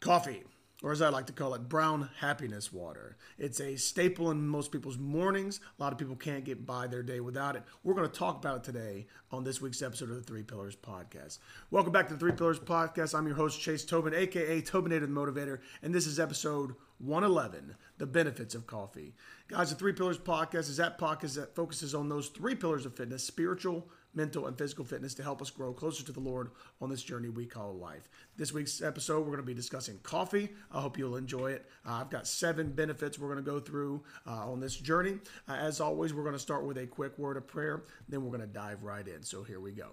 Coffee, or as I like to call it, brown happiness water. It's a staple in most people's mornings. A lot of people can't get by their day without it. We're going to talk about it today on this week's episode of the Three Pillars Podcast. Welcome back to the Three Pillars Podcast. I'm your host, Chase Tobin, aka Tobinator the Motivator, and this is episode 111 The Benefits of Coffee. Guys, the Three Pillars Podcast is that podcast that focuses on those three pillars of fitness spiritual, mental, and physical fitness to help us grow closer to the Lord on this journey we call life. This week's episode, we're going to be discussing coffee. I hope you'll enjoy it. Uh, I've got seven benefits we're going to go through uh, on this journey. Uh, as always, we're going to start with a quick word of prayer, then we're going to dive right in. So here we go.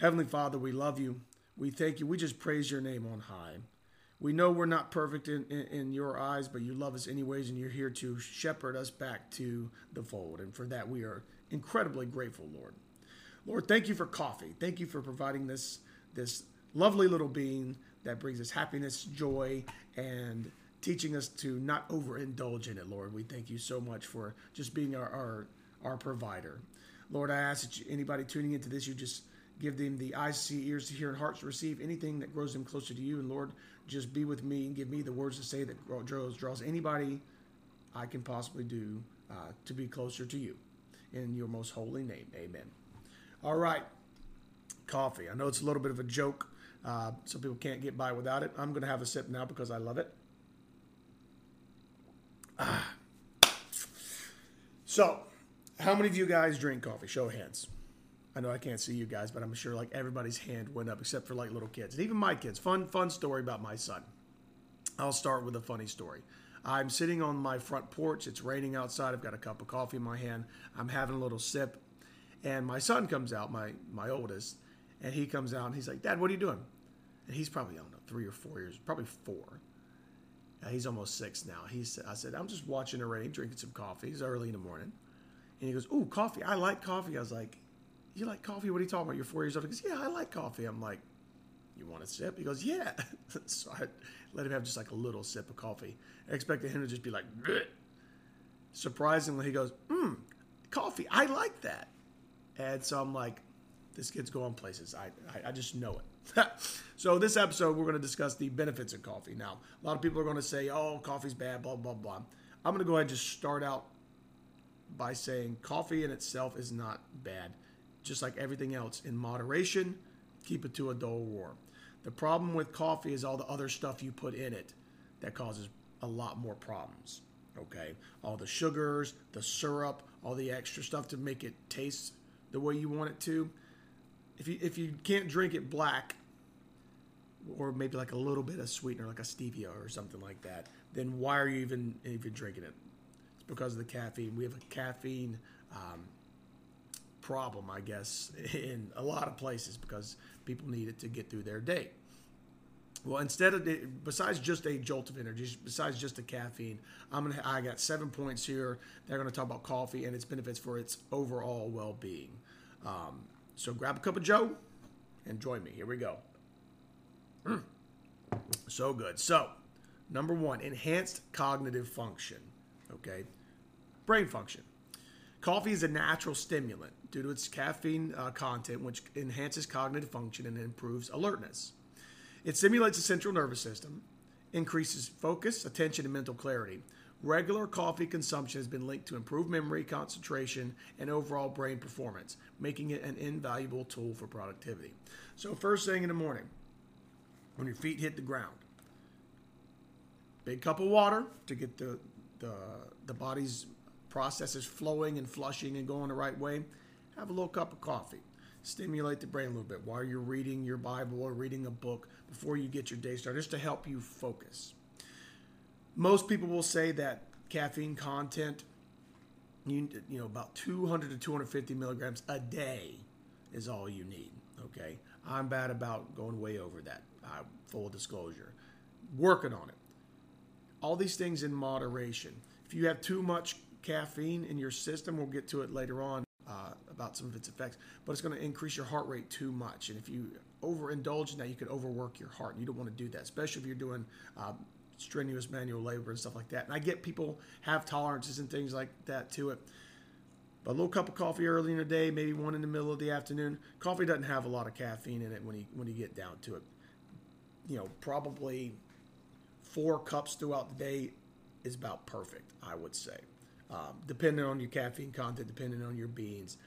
Heavenly Father, we love you. We thank you. We just praise your name on high. We know we're not perfect in, in, in, your eyes, but you love us anyways, and you're here to shepherd us back to the fold. And for that, we are incredibly grateful, Lord. Lord, thank you for coffee. Thank you for providing this, this lovely little being that brings us happiness, joy, and teaching us to not overindulge in it, Lord. We thank you so much for just being our, our, our provider. Lord, I ask that you, anybody tuning into this, you just give them the eyes to see, ears to hear, and hearts to receive anything that grows them closer to you. And Lord, just be with me and give me the words to say that draws, draws anybody I can possibly do uh, to be closer to you. In your most holy name, amen. All right, coffee. I know it's a little bit of a joke. Uh, some people can't get by without it. I'm going to have a sip now because I love it. Ah. So, how many of you guys drink coffee? Show of hands. I know I can't see you guys, but I'm sure like everybody's hand went up except for like little kids and even my kids. Fun, fun story about my son. I'll start with a funny story. I'm sitting on my front porch. It's raining outside. I've got a cup of coffee in my hand. I'm having a little sip, and my son comes out, my my oldest, and he comes out and he's like, "Dad, what are you doing?" And he's probably I don't know three or four years, probably four. Uh, he's almost six now. He's I said, "I'm just watching the rain, drinking some coffee. It's early in the morning." And he goes, "Ooh, coffee! I like coffee." I was like, you like coffee? What are you talking about? You're four years old. He goes, yeah, I like coffee. I'm like, you want a sip? He goes, yeah. so I let him have just like a little sip of coffee. I expected him to just be like, Bleh. surprisingly, he goes, hmm, coffee. I like that. And so I'm like, this kid's going places. I, I, I just know it. so this episode, we're going to discuss the benefits of coffee. Now, a lot of people are going to say, oh, coffee's bad, blah, blah, blah. I'm going to go ahead and just start out by saying coffee in itself is not bad just like everything else, in moderation, keep it to a dull roar. The problem with coffee is all the other stuff you put in it that causes a lot more problems. Okay? All the sugars, the syrup, all the extra stuff to make it taste the way you want it to. If you if you can't drink it black, or maybe like a little bit of sweetener, like a stevia or something like that, then why are you even even drinking it? It's because of the caffeine. We have a caffeine um, problem, I guess, in a lot of places because people need it to get through their day. Well, instead of besides just a jolt of energy, besides just the caffeine, I'm gonna I got seven points here. They're gonna talk about coffee and its benefits for its overall well-being. Um, so grab a cup of Joe and join me. Here we go. Mm. So good. So number one, enhanced cognitive function. Okay, brain function. Coffee is a natural stimulant due to its caffeine uh, content, which enhances cognitive function and improves alertness. It stimulates the central nervous system, increases focus, attention, and mental clarity. Regular coffee consumption has been linked to improved memory, concentration, and overall brain performance, making it an invaluable tool for productivity. So, first thing in the morning, when your feet hit the ground, big cup of water to get the, the, the body's processes flowing and flushing and going the right way, have a little cup of coffee. Stimulate the brain a little bit while you're reading your Bible or reading a book before you get your day started, just to help you focus. Most people will say that caffeine content, you, you know, about 200 to 250 milligrams a day is all you need. Okay. I'm bad about going way over that. Uh, full disclosure. Working on it. All these things in moderation. If you have too much caffeine in your system. We'll get to it later on about some of its effects, but it's going to increase your heart rate too much. And if you overindulge in that, you could overwork your heart. And you don't want to do that, especially if you're doing um, strenuous manual labor and stuff like that. And I get people have tolerances and things like that to it. But a little cup of coffee early in the day, maybe one in the middle of the afternoon. Coffee doesn't have a lot of caffeine in it when you when you get down to it. you know, probably four cups throughout the day is about perfect, I would say. Um, depending on your caffeine content, depending on your beans.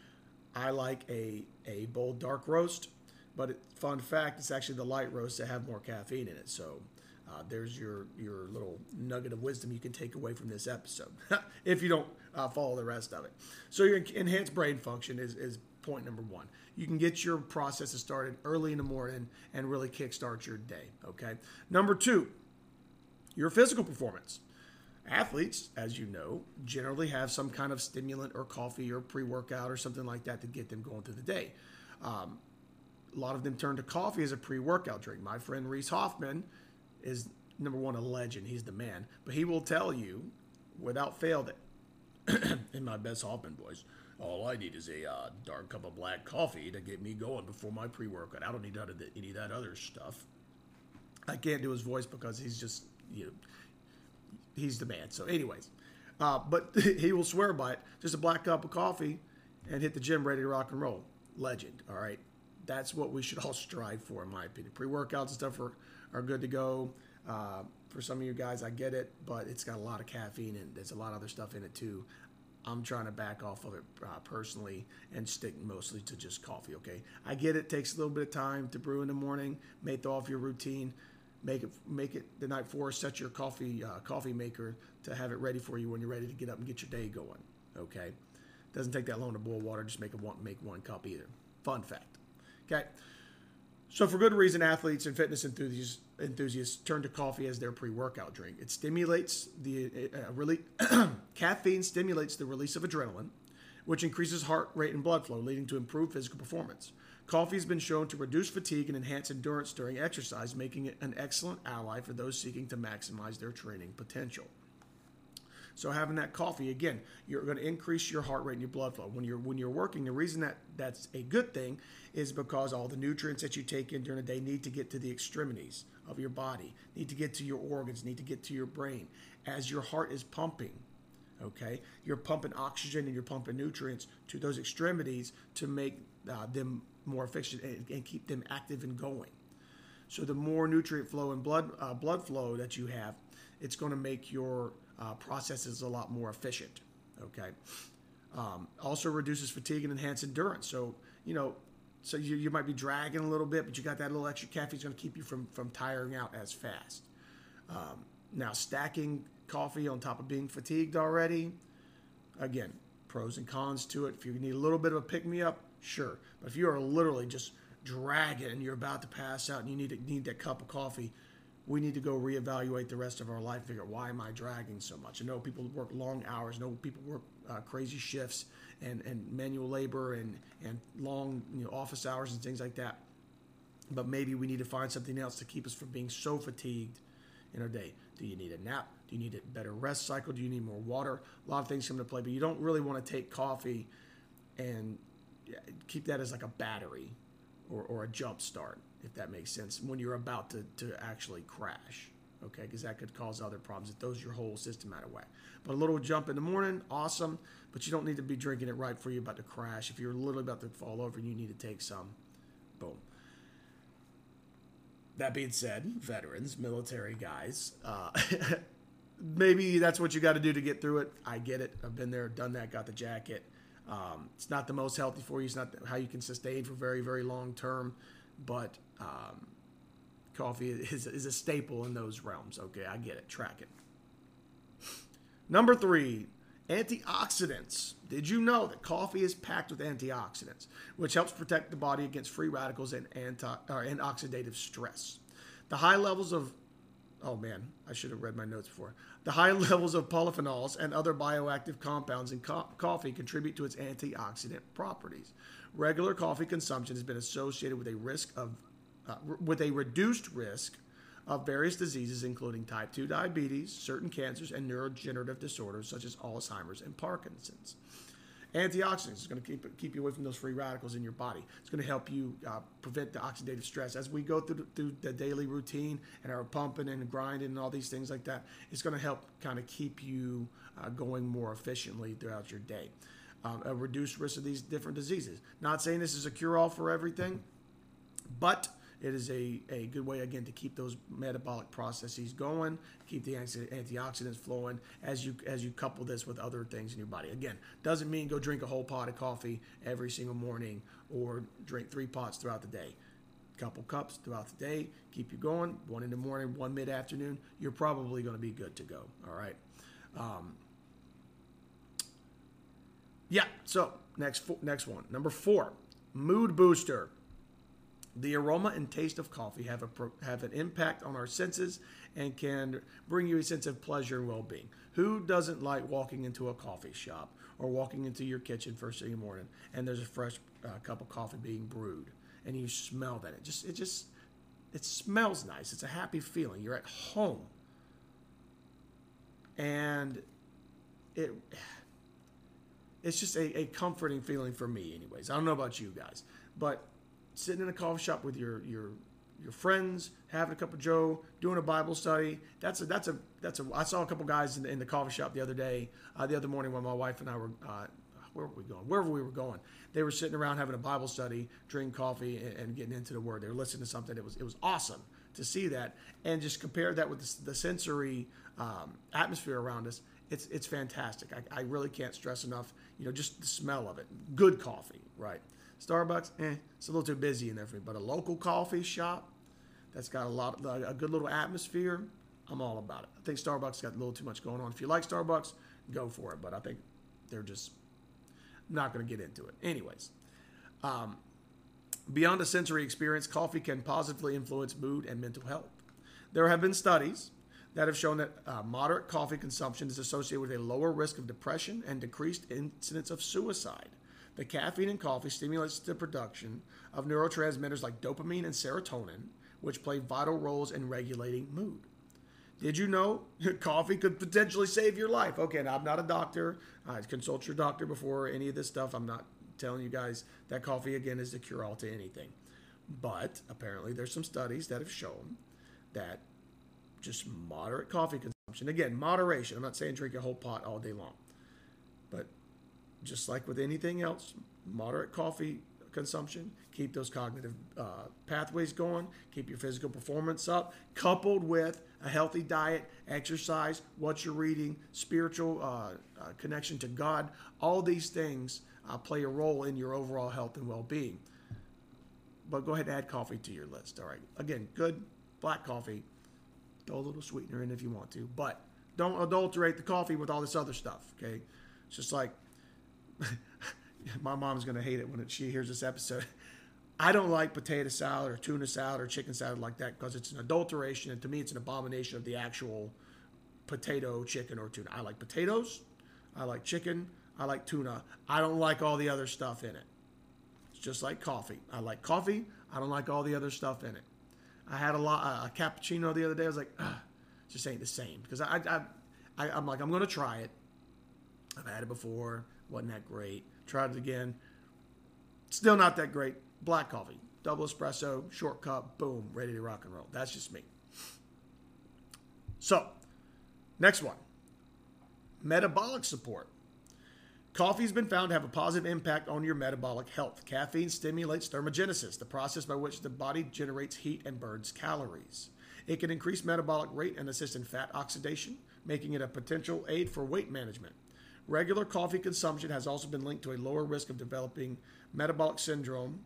I like a, a bold dark roast, but it, fun fact, it's actually the light roasts that have more caffeine in it. So uh, there's your, your little nugget of wisdom you can take away from this episode if you don't uh, follow the rest of it. So your enhanced brain function is, is point number one. You can get your processes started early in the morning and really kickstart your day. Okay. Number two, your physical performance. Athletes, as you know, generally have some kind of stimulant or coffee or pre workout or something like that to get them going through the day. Um, a lot of them turn to coffee as a pre workout drink. My friend Reese Hoffman is number one, a legend. He's the man. But he will tell you without fail that, in my best Hoffman voice, all I need is a uh, dark cup of black coffee to get me going before my pre workout. I don't need any of that other stuff. I can't do his voice because he's just, you know, he's the man. So, anyways, uh, but he will swear by it. Just a black cup of coffee and hit the gym ready to rock and roll. Legend. All right. That's what we should all strive for, in my opinion. Pre workouts and stuff are, are good to go. Uh, for some of you guys, I get it, but it's got a lot of caffeine and there's a lot of other stuff in it too. I'm trying to back off of it uh, personally and stick mostly to just coffee. Okay, I get it takes a little bit of time to brew in the morning, may throw off your routine, make it make it the night before. Set your coffee uh, coffee maker to have it ready for you when you're ready to get up and get your day going. Okay, doesn't take that long to boil water. Just make a one make one cup either. Fun fact. Okay, so for good reason, athletes and fitness enthusiasts enthusiasts turn to coffee as their pre-workout drink. It stimulates the uh, really caffeine stimulates the release of adrenaline, which increases heart rate and blood flow, leading to improved physical performance. Coffee has been shown to reduce fatigue and enhance endurance during exercise, making it an excellent ally for those seeking to maximize their training potential. So having that coffee again, you're going to increase your heart rate and your blood flow. When you're when you're working, the reason that that's a good thing is because all the nutrients that you take in during the day need to get to the extremities of your body, need to get to your organs, need to get to your brain. As your heart is pumping, okay, you're pumping oxygen and you're pumping nutrients to those extremities to make uh, them more efficient and, and, keep them active and going. So the more nutrient flow and blood uh, blood flow that you have, it's going to make your uh, processes a lot more efficient. Okay. Um, also reduces fatigue and enhance endurance. So you know, so you, you might be dragging a little bit, but you got that little extra caffeine is going to keep you from from tiring out as fast. Um, now stacking coffee on top of being fatigued already, again, pros and cons to it. If you need a little bit of a pick me up, sure. But if you are literally just dragging and you're about to pass out and you need to, need that cup of coffee, we need to go reevaluate the rest of our life. Figure why am I dragging so much? I know people work long hours. I know people work uh, crazy shifts and, and manual labor and and long you know, office hours and things like that. But maybe we need to find something else to keep us from being so fatigued in our day. Do you need a nap? Do you need a better rest cycle? Do you need more water? A lot of things come into play, but you don't really want to take coffee and keep that as like a battery or, or a jump start, if that makes sense, when you're about to, to actually crash. Okay, because that could cause other problems. It throws your whole system out of whack. But a little jump in the morning, awesome. But you don't need to be drinking it right before you're about to crash. If you're literally about to fall over and you need to take some, boom. That being said, veterans, military guys, uh, maybe that's what you got to do to get through it. I get it. I've been there, done that, got the jacket. Um, it's not the most healthy for you. It's not how you can sustain for very, very long term, but um, coffee is, is a staple in those realms. Okay, I get it. Track it. Number three, antioxidants. Did you know that coffee is packed with antioxidants, which helps protect the body against free radicals and, anti, and oxidative stress? The high levels of oh man, I should have read my notes before. The high levels of polyphenols and other bioactive compounds in co- coffee contribute to its antioxidant properties. Regular coffee consumption has been associated with a risk of uh, with a reduced risk of various diseases, including type 2 diabetes, certain cancers, and neurodegenerative disorders such as Alzheimer's and Parkinson's. Antioxidants is going to keep keep you away from those free radicals in your body. It's going to help you uh, prevent the oxidative stress as we go through the, through the daily routine and our pumping and grinding and all these things like that. It's going to help kind of keep you uh, going more efficiently throughout your day. Um, a reduced risk of these different diseases. Not saying this is a cure all for everything, but It is a, a good way, again, to keep those metabolic processes going, keep the anti- antioxidants flowing as you as you couple this with other things in your body. Again, doesn't mean go drink a whole pot of coffee every single morning or drink three pots throughout the day. Couple cups throughout the day, keep you going. One in the morning, one mid afternoon. You're probably going to be good to go. All right. Um, yeah. So next next one, number four, mood booster. The aroma and taste of coffee have a have an impact on our senses and can bring you a sense of pleasure and well-being. Who doesn't like walking into a coffee shop or walking into your kitchen first thing in the morning and there's a fresh uh, cup of coffee being brewed and you smell that? It just it just it smells nice. It's a happy feeling. You're at home. And it it's just a, a comforting feeling for me anyways. I don't know about you guys, but sitting in a coffee shop with your your your friends, having a cup of Joe, doing a Bible study. That's a that's a that's a. I saw a couple guys in the, in the coffee shop the other day, uh, the other morning when my wife and I were. Uh, where were we going? Wherever we were going, they were sitting around having a Bible study, drinking coffee, and, and getting into the Word. They were listening to something. It was it was awesome to see that, and just compare that with the, the sensory um, atmosphere around us. It's it's fantastic. I, I really can't stress enough. You know, just the smell of it. Good coffee, right? Starbucks, eh, it's a little too busy in there for me. But a local coffee shop that's got a lot, of, a good little atmosphere, I'm all about it. I think Starbucks got a little too much going on. If you like Starbucks, go for it. But I think they're just not going to get into it. Anyways, um, beyond a sensory experience, coffee can positively influence mood and mental health. There have been studies that have shown that uh, moderate coffee consumption is associated with a lower risk of depression and decreased incidence of suicide. The caffeine in coffee stimulates the production of neurotransmitters like dopamine and serotonin, which play vital roles in regulating mood. Did you know coffee could potentially save your life? Okay, now I'm not a doctor. I consult your doctor before any of this stuff. I'm not telling you guys that coffee, again, is the cure all to anything. But apparently, there's some studies that have shown that just moderate coffee consumption, again, moderation. I'm not saying drink a whole pot all day long, just like with anything else, moderate coffee consumption, keep those cognitive uh, pathways going, keep your physical performance up, coupled with a healthy diet, exercise, what you're reading, spiritual uh, uh, connection to God. All these things uh, play a role in your overall health and well being. But go ahead and add coffee to your list. All right. Again, good black coffee. Throw a little sweetener in if you want to, but don't adulterate the coffee with all this other stuff. Okay. It's just like my mom's going to hate it when she hears this episode. I don't like potato salad or tuna salad or chicken salad like that because it's an adulteration, and to me, it's an abomination of the actual potato, chicken, or tuna. I like potatoes, I like chicken, I like tuna. I don't like all the other stuff in it. It's just like coffee. I like coffee. I don't like all the other stuff in it. I had a lot a cappuccino the other day. I was like, just ain't the same because I, I, I I'm like I'm gonna try it. I've had it before wasn't that great. Tried it again. Still not that great. Black coffee, double espresso, short cup, boom, ready to rock and roll. That's just me. So, next one metabolic support. Coffee has been found to have a positive impact on your metabolic health. Caffeine stimulates thermogenesis, the process by which the body generates heat and burns calories. It can increase metabolic rate and assist in fat oxidation, making it a potential aid for weight management. Regular coffee consumption has also been linked to a lower risk of developing metabolic syndrome,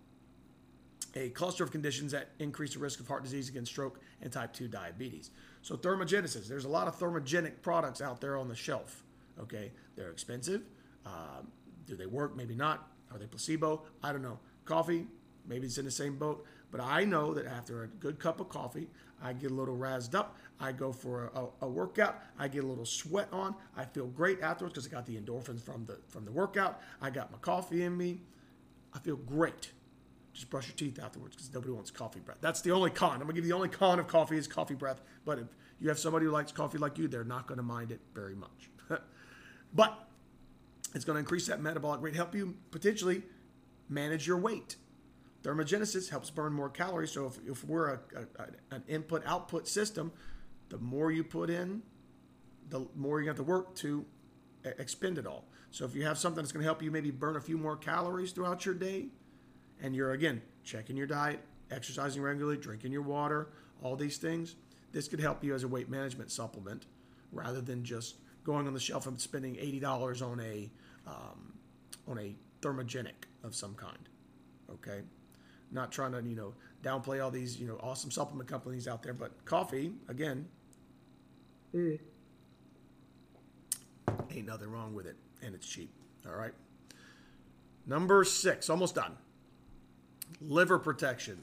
a cluster of conditions that increase the risk of heart disease against stroke and type 2 diabetes. So, thermogenesis, there's a lot of thermogenic products out there on the shelf. Okay, they're expensive. Um, do they work? Maybe not. Are they placebo? I don't know. Coffee, maybe it's in the same boat. But I know that after a good cup of coffee, I get a little razzed up. I go for a, a, workout. I get a little sweat on. I feel great afterwards because I got the endorphins from the from the workout. I got my coffee in me. I feel great. Just brush your teeth afterwards because nobody wants coffee breath. That's the only con. I'm gonna give you the only con of coffee is coffee breath. But if you have somebody who likes coffee like you, they're not gonna mind it very much. but it's gonna increase that metabolic rate, help you potentially manage your weight. Thermogenesis helps burn more calories. So if, if we're a, a, an input output system, the more you put in, the more you have to work to expend it all. So if you have something that's going to help you maybe burn a few more calories throughout your day, and you're again checking your diet, exercising regularly, drinking your water, all these things, this could help you as a weight management supplement rather than just going on the shelf and spending eighty dollars on a um, on a thermogenic of some kind. Okay, not trying to you know downplay all these you know awesome supplement companies out there, but coffee again. Mm. Ain't nothing wrong with it, and it's cheap. All right. Number six, almost done. Liver protection.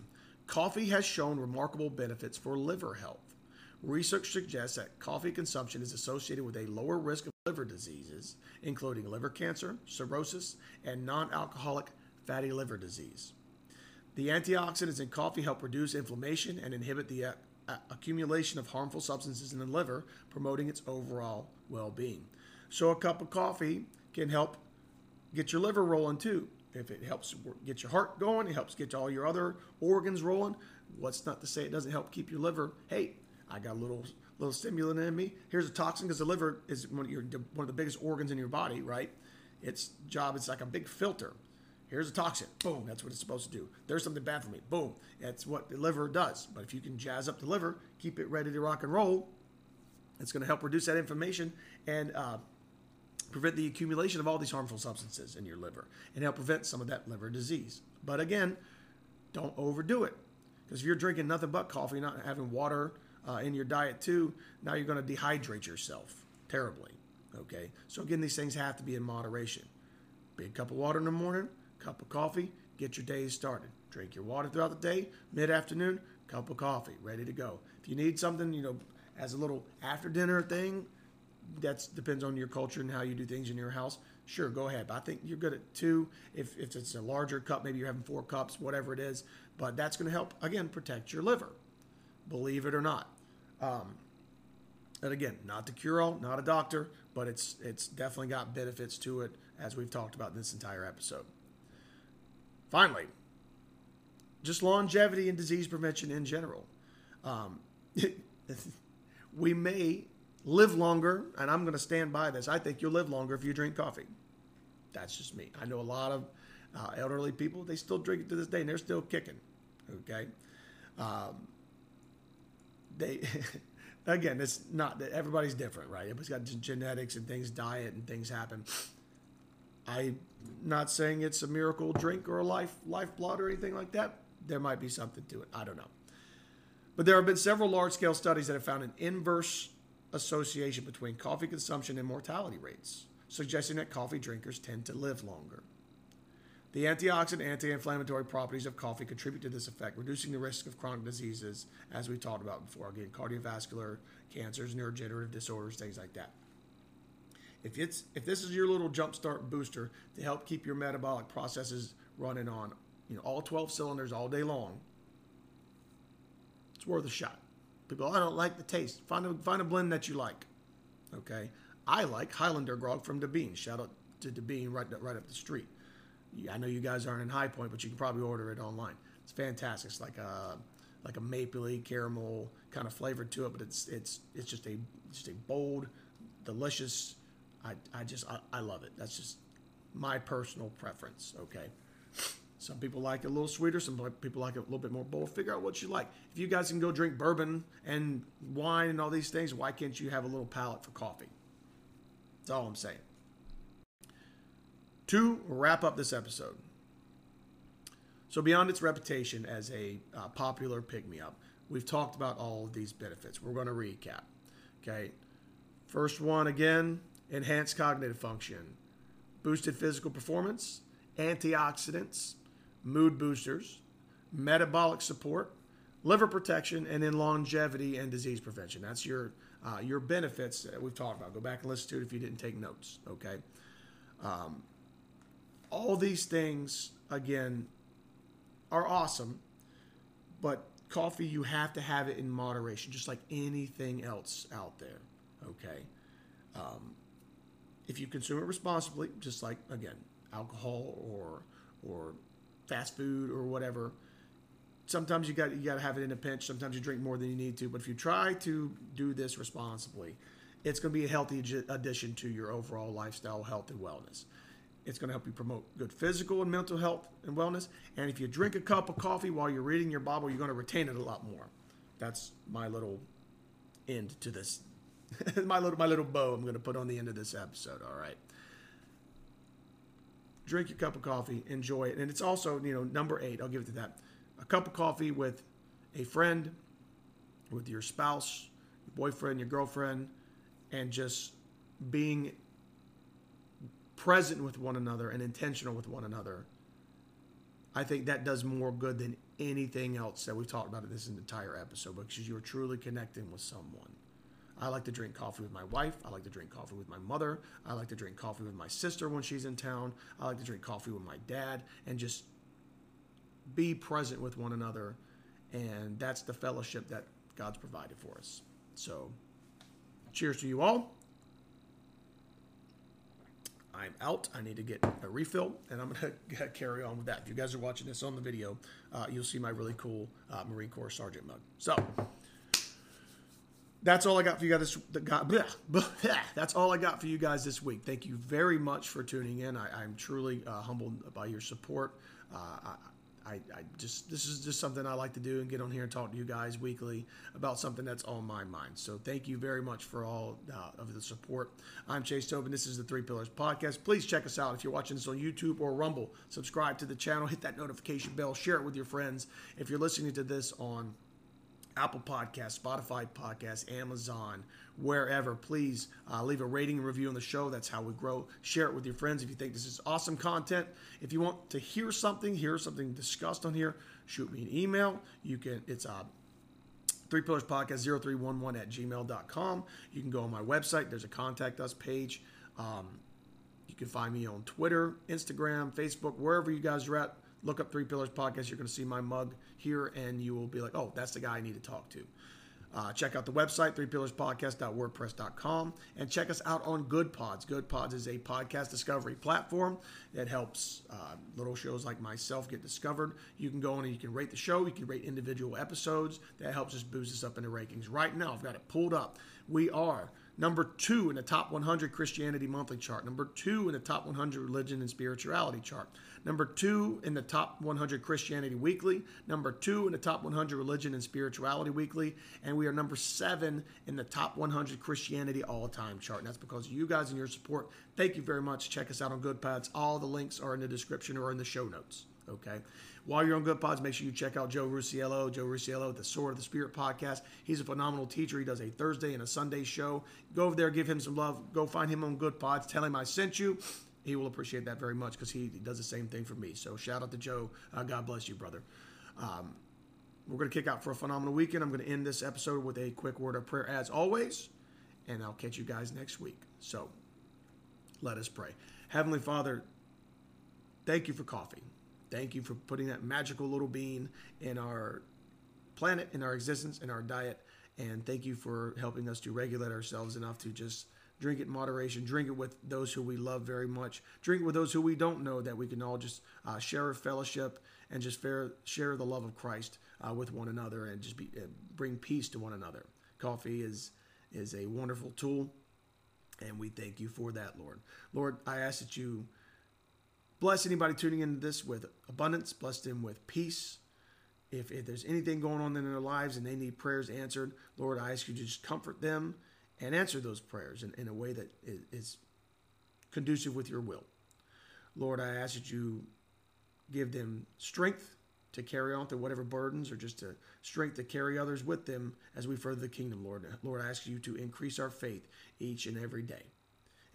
Coffee has shown remarkable benefits for liver health. Research suggests that coffee consumption is associated with a lower risk of liver diseases, including liver cancer, cirrhosis, and non alcoholic fatty liver disease. The antioxidants in coffee help reduce inflammation and inhibit the uh, accumulation of harmful substances in the liver, promoting its overall well being. So, a cup of coffee can help get your liver rolling too. If it helps get your heart going, it helps get all your other organs rolling. What's not to say it doesn't help keep your liver? Hey, I got a little little stimulant in me. Here's a toxin because the liver is one of, your, one of the biggest organs in your body, right? Its job is like a big filter. Here's a toxin. Boom. That's what it's supposed to do. There's something bad for me. Boom. That's what the liver does. But if you can jazz up the liver, keep it ready to rock and roll, it's going to help reduce that inflammation and uh, prevent the accumulation of all these harmful substances in your liver and help prevent some of that liver disease. But again, don't overdo it. Because if you're drinking nothing but coffee, not having water uh, in your diet too, now you're going to dehydrate yourself terribly. Okay? So again, these things have to be in moderation. Big cup of water in the morning, cup of coffee, get your day started. Drink your water throughout the day, mid afternoon, cup of coffee, ready to go. If you need something, you know, as a little after dinner thing, that depends on your culture and how you do things in your house. Sure, go ahead. But I think you're good at two. If, if it's a larger cup, maybe you're having four cups, whatever it is. But that's going to help, again, protect your liver, believe it or not. Um, and again, not the cure all, not a doctor, but it's it's definitely got benefits to it, as we've talked about in this entire episode. Finally, just longevity and disease prevention in general. Um, we may live longer, and I'm going to stand by this. I think you'll live longer if you drink coffee. That's just me. I know a lot of uh, elderly people, they still drink it to this day, and they're still kicking. Okay? Um, they, again, it's not that everybody's different, right? Everybody's got genetics and things, diet and things happen. I'm not saying it's a miracle drink or a life lifeblood or anything like that. There might be something to it. I don't know. But there have been several large scale studies that have found an inverse association between coffee consumption and mortality rates, suggesting that coffee drinkers tend to live longer. The antioxidant anti inflammatory properties of coffee contribute to this effect, reducing the risk of chronic diseases, as we talked about before. Again, cardiovascular, cancers, neurodegenerative disorders, things like that. If, it's, if this is your little jumpstart booster to help keep your metabolic processes running on you know, all 12 cylinders all day long, it's worth a shot. People, oh, I don't like the taste. Find a find a blend that you like. Okay, I like Highlander grog from Bean. Shout out to Bean right right up the street. I know you guys aren't in High Point, but you can probably order it online. It's fantastic. It's like a like a mapley caramel kind of flavor to it, but it's it's it's just a just a bold, delicious. I I just I, I love it. That's just my personal preference. Okay. Some people like it a little sweeter. Some people like it a little bit more bold. Figure out what you like. If you guys can go drink bourbon and wine and all these things, why can't you have a little palate for coffee? That's all I'm saying. To wrap up this episode. So, beyond its reputation as a uh, popular pick me up, we've talked about all of these benefits. We're going to recap. Okay. First one again enhanced cognitive function, boosted physical performance, antioxidants, mood boosters, metabolic support, liver protection, and then longevity and disease prevention. That's your uh, your benefits that we've talked about. Go back and listen to it if you didn't take notes. Okay. Um, all these things again are awesome, but coffee you have to have it in moderation, just like anything else out there. Okay. Um, if you consume it responsibly, just like again alcohol or or fast food or whatever. Sometimes you got you got to have it in a pinch. Sometimes you drink more than you need to. But if you try to do this responsibly, it's going to be a healthy addition to your overall lifestyle, health, and wellness. It's going to help you promote good physical and mental health and wellness. And if you drink a cup of coffee while you're reading your Bible, you're going to retain it a lot more. That's my little end to this. my little my little bow I'm going to put on the end of this episode. All right. Drink your cup of coffee, enjoy it, and it's also you know number eight. I'll give it to that. A cup of coffee with a friend, with your spouse, your boyfriend, your girlfriend, and just being present with one another and intentional with one another. I think that does more good than anything else that we've talked about in this entire episode because you're truly connecting with someone. I like to drink coffee with my wife. I like to drink coffee with my mother. I like to drink coffee with my sister when she's in town. I like to drink coffee with my dad and just be present with one another. And that's the fellowship that God's provided for us. So, cheers to you all. I'm out. I need to get a refill, and I'm going to carry on with that. If you guys are watching this on the video, uh, you'll see my really cool uh, Marine Corps Sergeant mug. So, that's all I got for you guys. This, blah, blah, that's all I got for you guys this week. Thank you very much for tuning in. I, am truly uh, humbled by your support. Uh, I, I, I, just this is just something I like to do and get on here and talk to you guys weekly about something that's on my mind. So thank you very much for all uh, of the support. I'm Chase Tobin. This is the Three Pillars Podcast. Please check us out if you're watching this on YouTube or Rumble. Subscribe to the channel, hit that notification bell, share it with your friends. If you're listening to this on Apple Podcast, Spotify Podcast, Amazon, wherever. Please uh, leave a rating and review on the show. That's how we grow. Share it with your friends if you think this is awesome content. If you want to hear something, hear something discussed on here, shoot me an email. You can. It's uh, three pillars podcast 0311 at gmail.com. You can go on my website. There's a contact us page. Um, you can find me on Twitter, Instagram, Facebook, wherever you guys are at look up Three Pillars Podcast. You're going to see my mug here, and you will be like, oh, that's the guy I need to talk to. Uh, check out the website, threepillarspodcast.wordpress.com, and check us out on Goodpods. Good Pods is a podcast discovery platform that helps uh, little shows like myself get discovered. You can go on and you can rate the show. You can rate individual episodes. That helps us boost us up in the rankings. Right now, I've got it pulled up. We are number two in the top 100 Christianity monthly chart, number two in the top 100 religion and spirituality chart, number two in the top 100 Christianity Weekly, number two in the top 100 Religion and Spirituality Weekly, and we are number seven in the top 100 Christianity All Time chart. And that's because of you guys and your support. Thank you very much. Check us out on Goodpods. All the links are in the description or in the show notes. Okay. While you're on Goodpods, make sure you check out Joe Russiello. Joe Russiello, the Sword of the Spirit podcast. He's a phenomenal teacher. He does a Thursday and a Sunday show. Go over there, give him some love. Go find him on Goodpods. Tell him I sent you he will appreciate that very much because he, does the same thing for me. So shout out to Joe. Uh, God bless you, brother. Um, we're going to kick out for a phenomenal weekend. I'm going to end this episode with a quick word of prayer as always, and I'll catch you guys next week. So let us pray. Heavenly Father, thank you for coffee. Thank you for putting that magical little bean in our planet, in our existence, in our diet. And thank you for helping us to regulate ourselves enough to just Drink it in moderation. Drink it with those who we love very much. Drink it with those who we don't know that we can all just uh, share a fellowship and just share, share the love of Christ uh, with one another and just be, uh, bring peace to one another. Coffee is, is a wonderful tool, and we thank you for that, Lord. Lord, I ask that you bless anybody tuning into this with abundance, bless them with peace. If, if there's anything going on in their lives and they need prayers answered, Lord, I ask you to just comfort them and answer those prayers in, in a way that is conducive with your will. Lord, I ask that you give them strength to carry on through whatever burdens or just to strength to carry others with them as we further the kingdom, Lord. Lord, I ask you to increase our faith each and every day.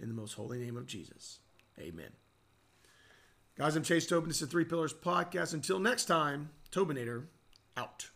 In the most holy name of Jesus. Amen. Guys, I'm Chase Tobin. This is the Three Pillars Podcast. Until next time, Tobinator out.